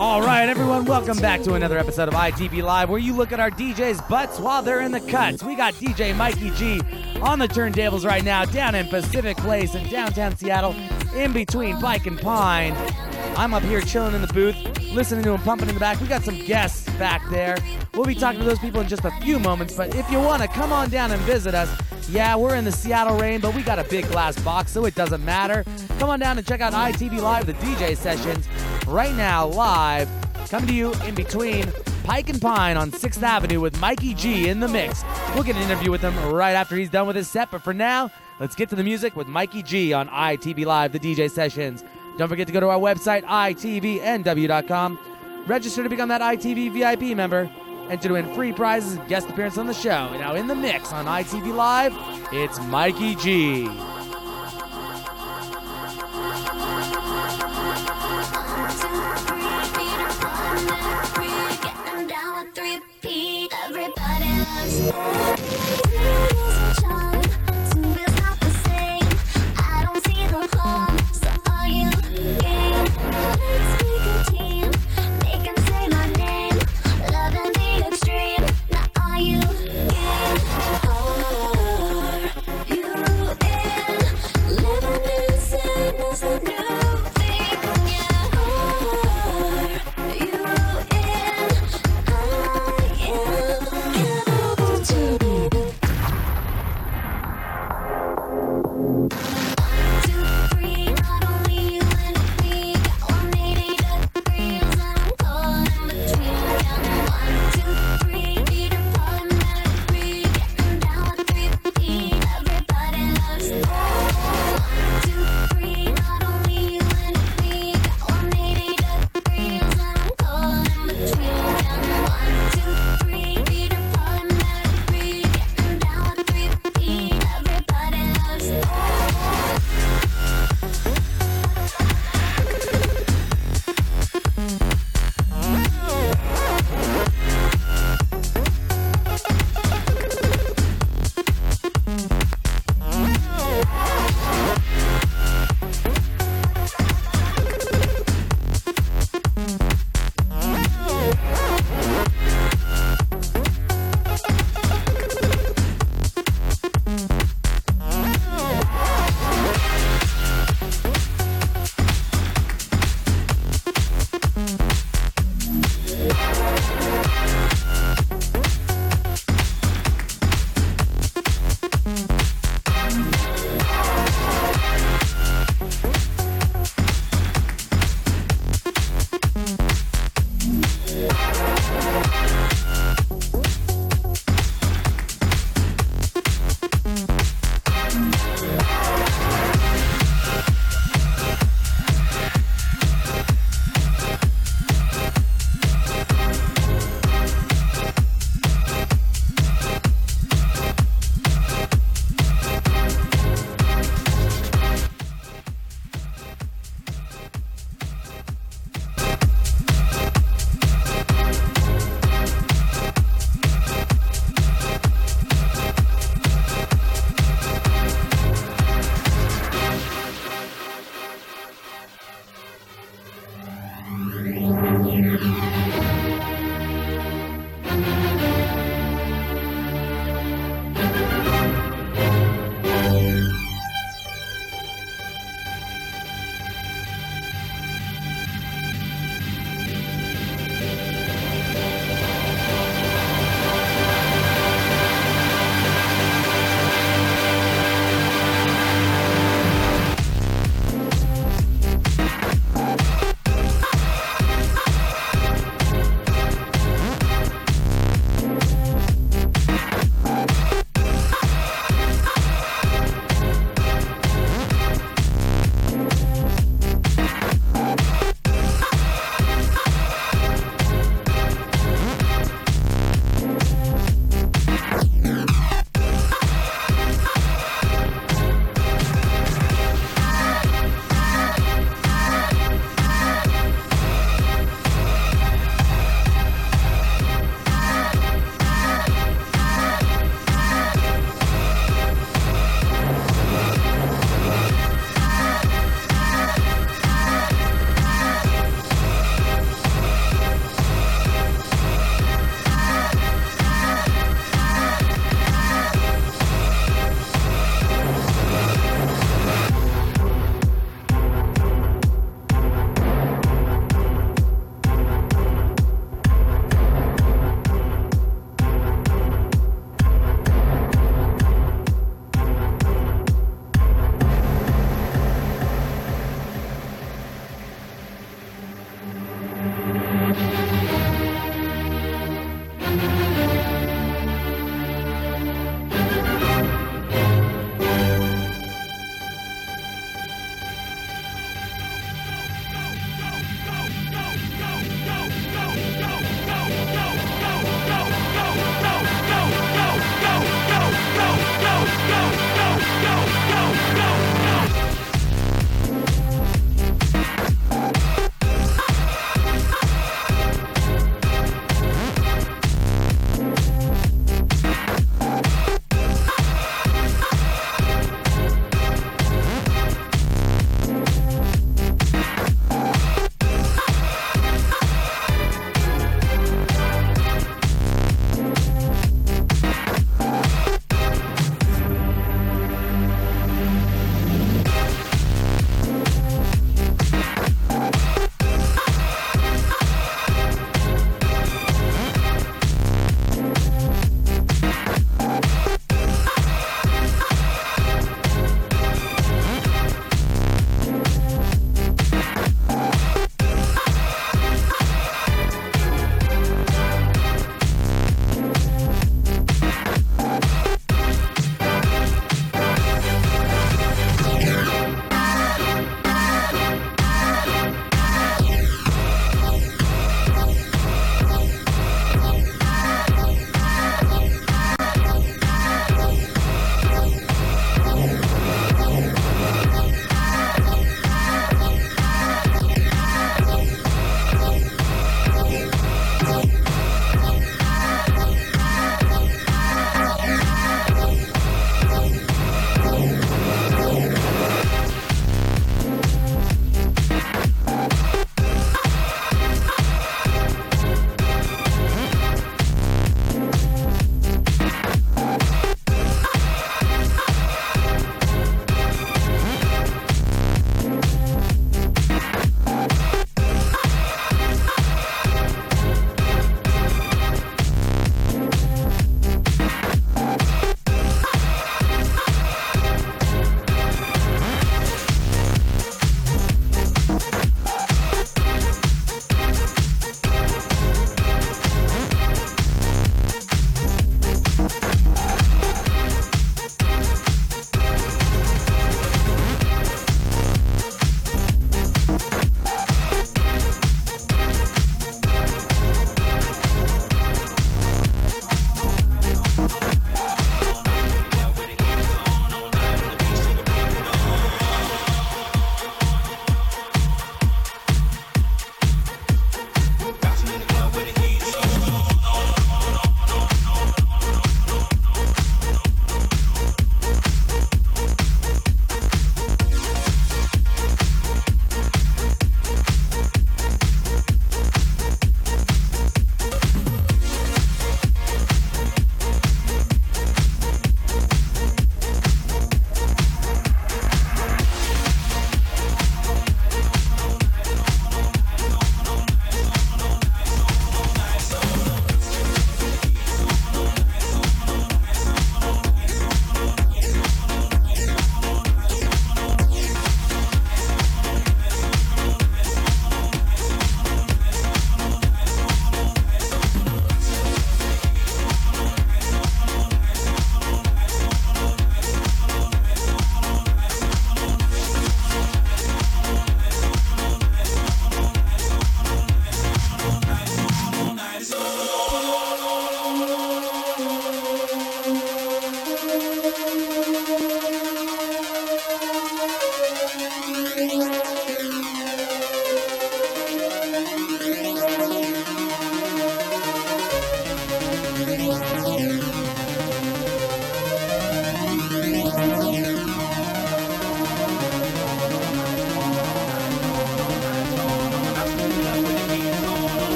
All right, everyone, welcome back to another episode of ITV Live, where you look at our DJs' butts while they're in the cuts. We got DJ Mikey G on the turntables right now, down in Pacific Place in downtown Seattle, in between Pike and Pine. I'm up here chilling in the booth, listening to him pumping in the back. We got some guests back there. We'll be talking to those people in just a few moments, but if you want to come on down and visit us, yeah, we're in the Seattle rain, but we got a big glass box, so it doesn't matter. Come on down and check out ITV Live, the DJ sessions, right now, live, coming to you in between Pike and Pine on 6th Avenue with Mikey G in the mix. We'll get an interview with him right after he's done with his set, but for now, let's get to the music with Mikey G on ITV Live, the DJ sessions. Don't forget to go to our website, itvnw.com. Register to become that ITV VIP member. Enter to win free prizes and guest appearance on the show. Now in the mix on ITV Live, it's Mikey G.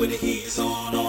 with the heels on.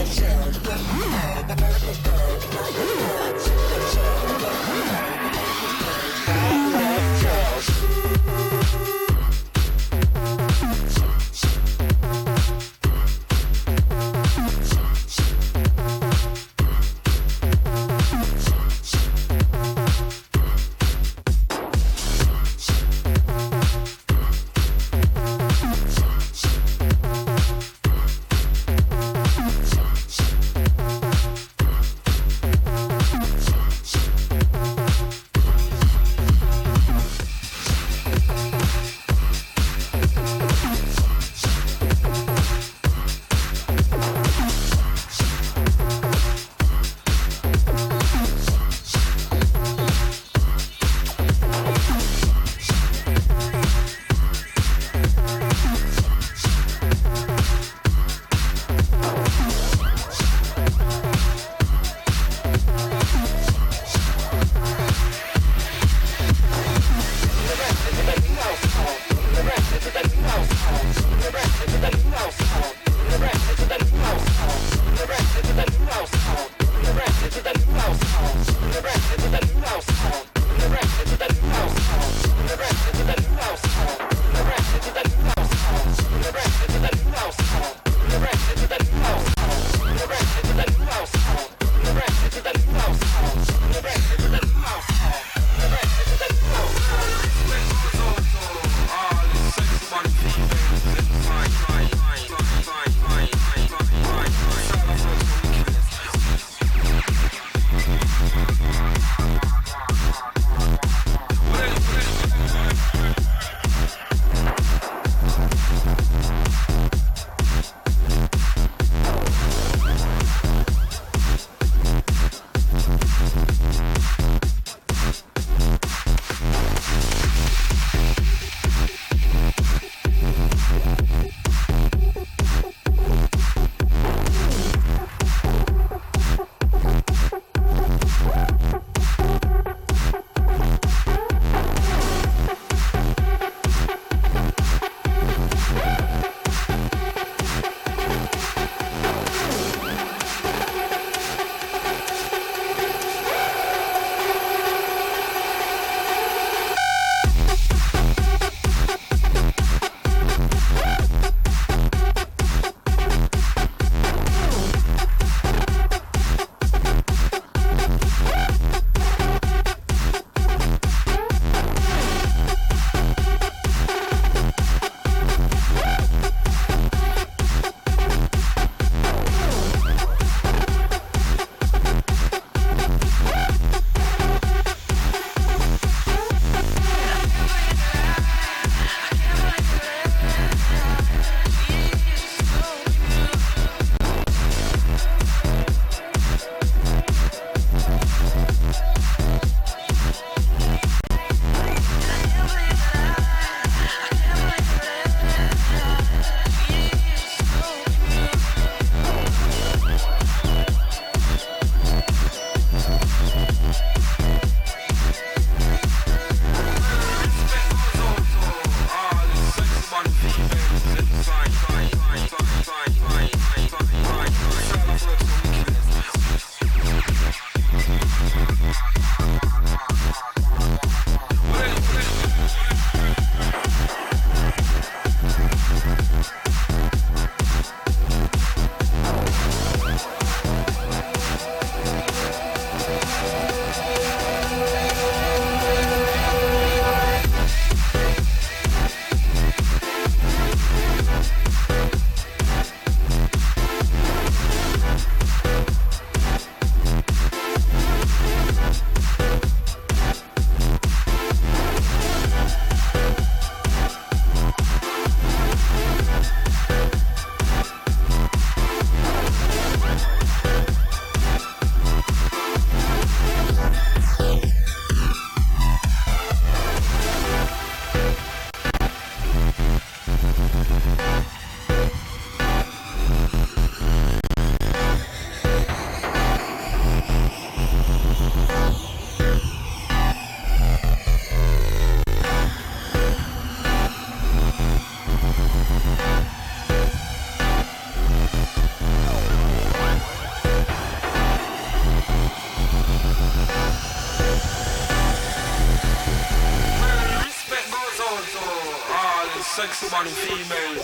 Mm-hmm.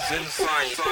Females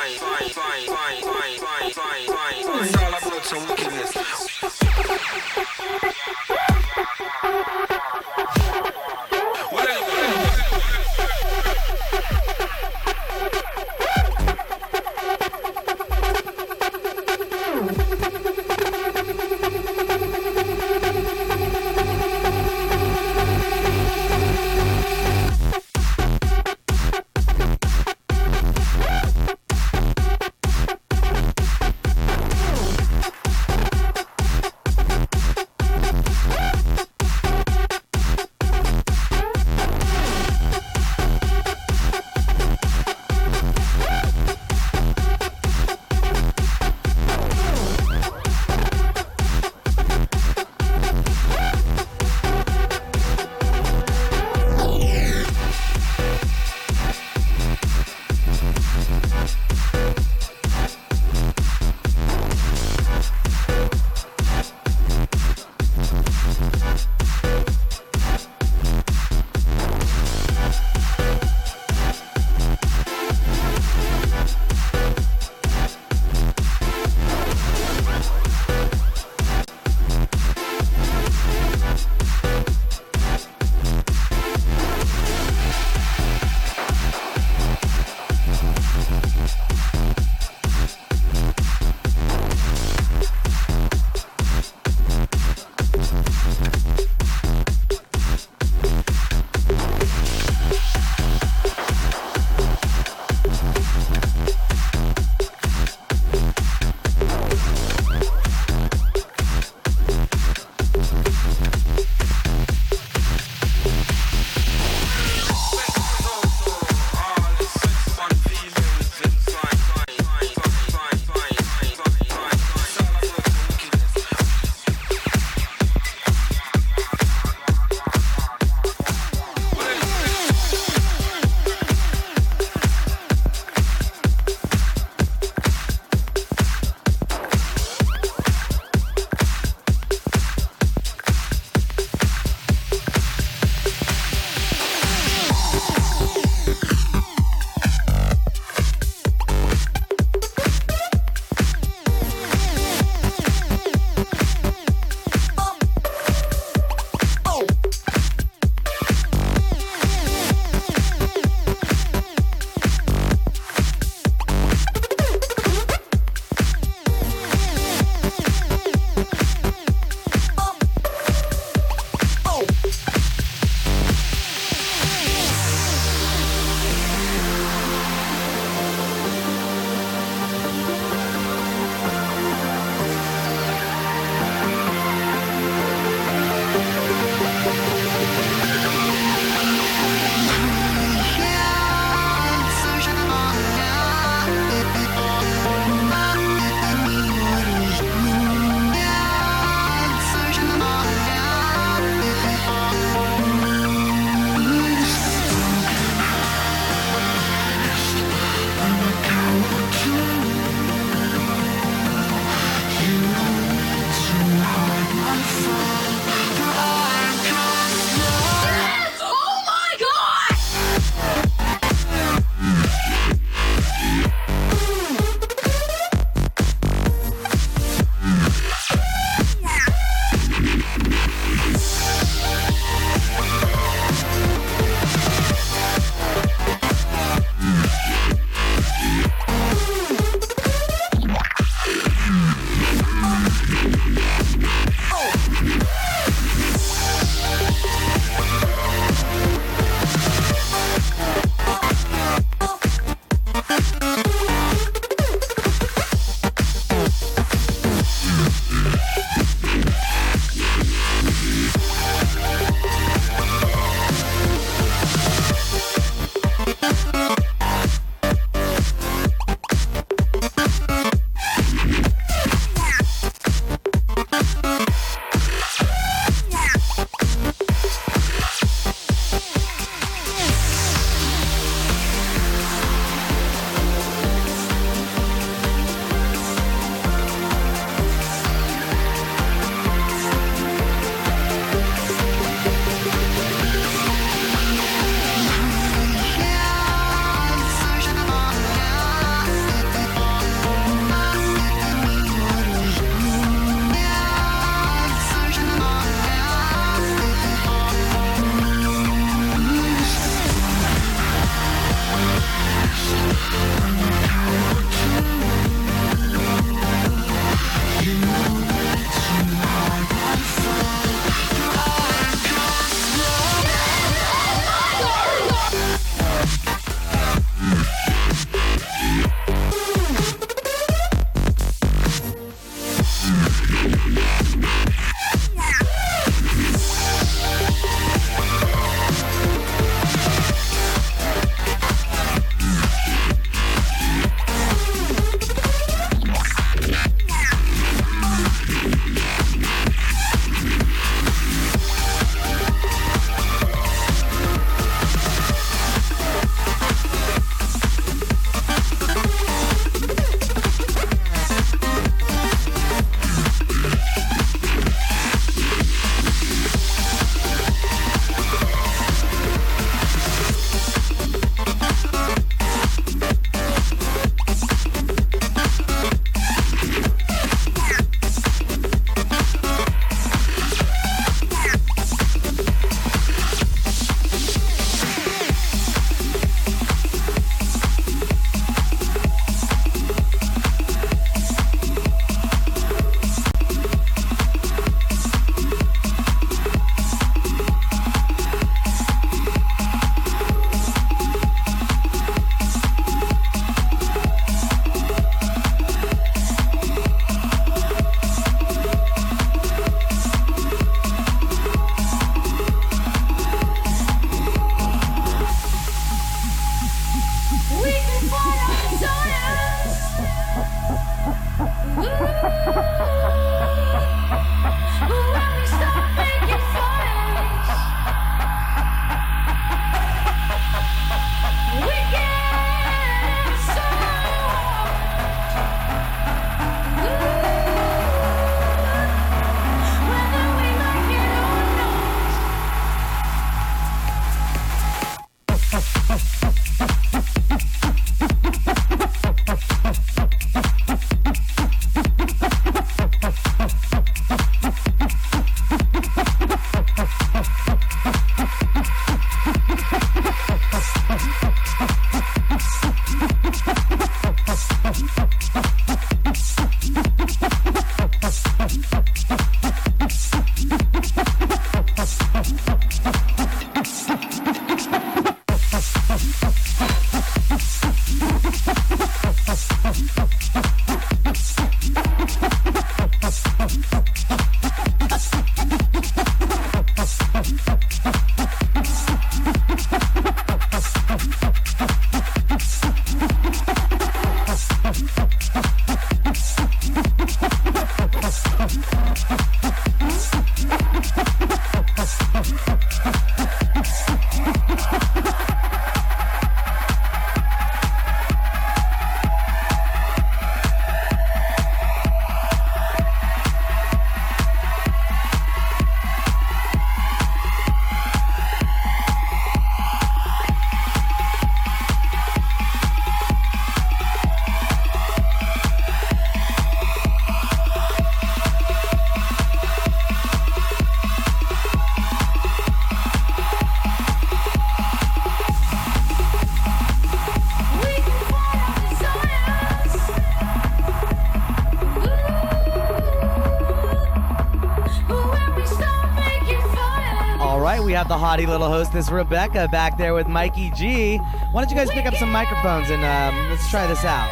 have the haughty little hostess Rebecca back there with Mikey G. Why don't you guys pick up some microphones and um, let's try this out?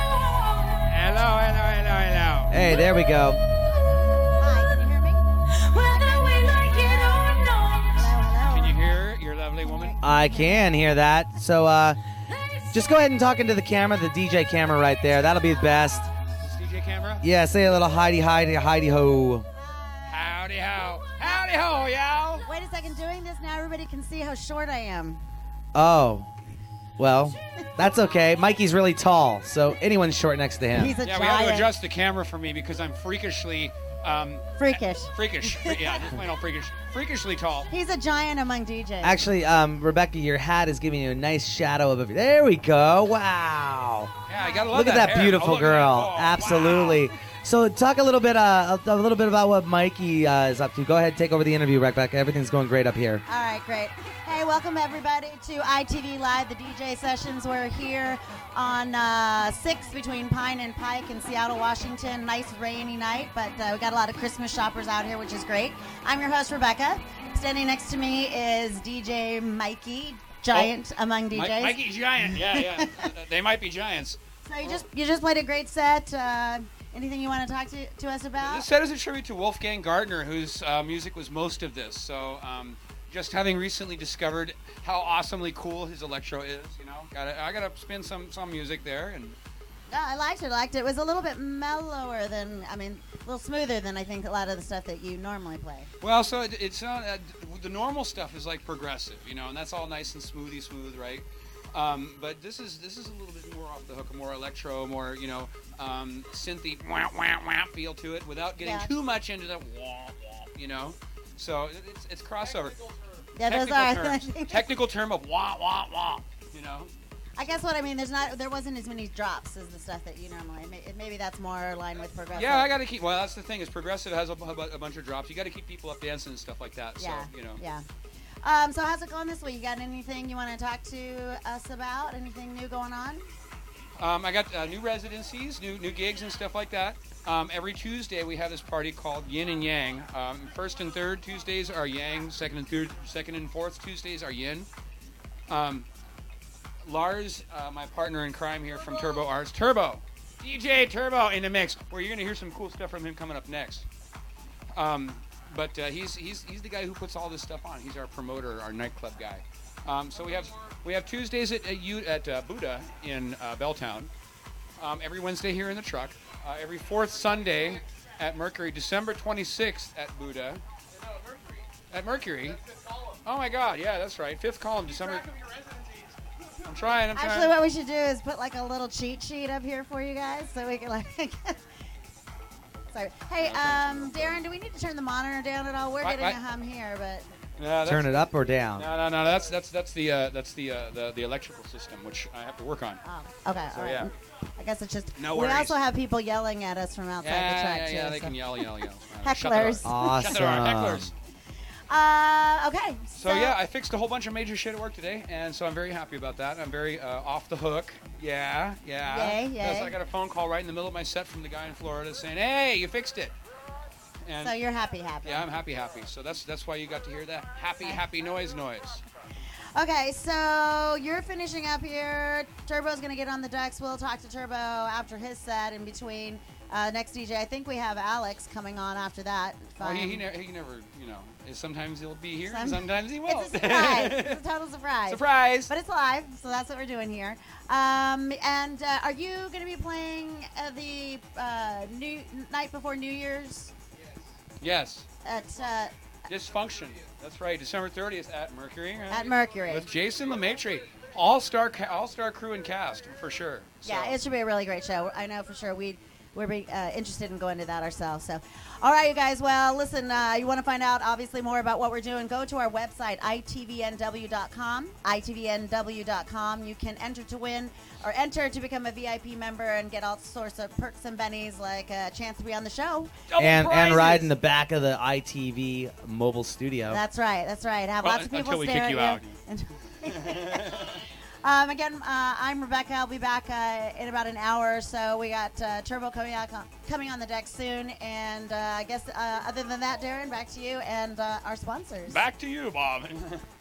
Hello, hello, hello, hello. Hey, there we go. Hi, can you hear me? Whether we like it or not. Hello, Can you hear your lovely woman? I can hear that. So uh, just go ahead and talk into the camera, the DJ camera right there. That'll be the best. This DJ camera? Yeah, say a little hidey, hidey, hidey ho. Howdy ho. Howdy ho, y'all. Wait a second, doing this now, everybody can see how short I am. Oh, well, that's okay. Mikey's really tall, so anyone's short next to him. He's a Yeah, we have to adjust the camera for me because I'm freakishly, um, Freakish. freakish. yeah, just plain old freakish. Freakishly tall. He's a giant among DJs. Actually, um, Rebecca, your hat is giving you a nice shadow of a. There we go. Wow. Yeah, I gotta love that. Look at that hair. beautiful Oh, look at girl. that. Oh, Absolutely. wow. So, talk a little bit, uh, a, a little bit about what Mikey uh, is up to. Go ahead, take over the interview, Rebecca. Everything's going great up here. All right, great. Hey, welcome everybody to ITV Live, the DJ sessions. We're here on uh, 6 between Pine and Pike in Seattle, Washington. Nice rainy night, but uh, we got a lot of Christmas shoppers out here, which is great. I'm your host, Rebecca. Standing next to me is DJ Mikey, giant among Mi- DJs. Mikey Giant. Yeah, yeah. they might be giants. So you just you just played a great set. Uh, anything you want to talk to, to us about? This set is a tribute to Wolfgang Gartner, whose uh, music was most of this. So, um, just having recently discovered how awesomely cool his electro is, you know, gotta, I gotta spin some some music there, and I liked it. I liked it. It was a little bit mellower than, I mean, a little smoother than I think a lot of the stuff that you normally play. well, so it, it's not uh, the normal stuff is like progressive, you know, and that's all nice and smoothy smooth, right? Um, but this is this is a little bit more off the hook, more electro, more you know, um, synthy wah, wah, wah feel to it, without getting Yeah. too much into the wah, wah, you know. So it's it's crossover. Yeah, those Technical are. I terms. Technical term of wah wah wah. You know. I guess what I mean, there's not, there wasn't as many drops as the stuff that you normally. May, maybe that's more aligned with progressive. Yeah, I got to keep. Well, that's the thing is progressive has a, a bunch of drops. You got to keep people up dancing and stuff like that. Yeah, So you know. yeah. Um, so how's it going this week? You got anything you want to talk to us about? Anything new going on? Um, I got uh, new residencies, new new gigs and stuff like that. Um, every Tuesday we have this party called Yin and Yang. Um, first and third Tuesdays are Yang. Second and third, second and fourth Tuesdays are Yin. Um, Lars, uh, my partner in crime here from Turbo Arts, Turbo, DJ Turbo in the mix. Where you're gonna hear some cool stuff from him coming up next. But uh, he's he's he's the guy who puts all this stuff on. He's our promoter, our nightclub guy. Um, so we have we have Tuesdays at at, U, at uh, Buddha in uh, Belltown. Um, every Wednesday here in the truck. Uh, every fourth Sunday at Mercury. December 26th at Buddha. At Mercury. Oh my God! Yeah, that's right. Fifth column, December. I'm trying. I'm trying. Actually, what we should do is put like a little cheat sheet up here for you guys, so we can like. Sorry. Hey, um, Darren, do we need to turn the monitor down at all? We're What- getting what? a hum here, but Yeah, that's- Turn it up or down? No, no, no. That's that's that's the uh, that's the, uh, the the electrical system, which I have to work on. oh, okay, So, all right. yeah. I guess it's just. No we worries. also have people yelling at us from outside the track yeah, too. yeah. They so- can yell, yell, yell. Uh, shut the. Hecklers. Shut the door. Awesome. Hecklers. Uh, okay. So yeah, I fixed a whole bunch of major shit at work today, and so I'm very happy about that. I'm very uh, off the hook. Yeah, yeah. Yay, yay. Yes, I got a phone call right in the middle of my set from the guy in Florida saying, "Hey, you fixed it." And so you're happy, happy. yeah, I'm happy, happy. So that's that's why you got to hear that happy, Okay. happy noise, noise. Okay, so you're finishing up here. Turbo's going to get on the decks. We'll talk to Turbo after his set in between. Uh, next DJ, I think we have Alex coming on after that. Well, he, he, ne- he never, you know, sometimes he'll be here, Some- and sometimes he won't. It's a surprise. it's a total surprise. Surprise! But it's live, so that's what we're doing here. Um, and uh, are you going to be playing uh, the uh, new night before New Year's yes, at uh, dysfunction. That's right. December 30th at Mercury. right? at Mercury? with Jason Lemaitre, all star, ca- all star crew and cast for sure. So- Yeah, it should be a really great show. I know for sure we'd we're be, uh, interested in going to that ourselves. So, all right, you guys. Well, listen, uh, you want to find out obviously more about what we're doing? Go to our website itvnw.com. itvnw.com. You can enter to win or enter to become a VIP member and get all sorts of perks and bennies like a chance to be on the show. Double and and ride in the back of the ITV mobile studio. That's right. That's right. Have Well, lots of people until we stare kick at you you. um, again, uh, I'm Rebecca. I'll be back uh, in about an hour or so. We got uh, Turbo coming out, coming on the deck soon, and uh, I guess uh, other than that, Darren, back to you and uh, our sponsors. Back to you, Bob.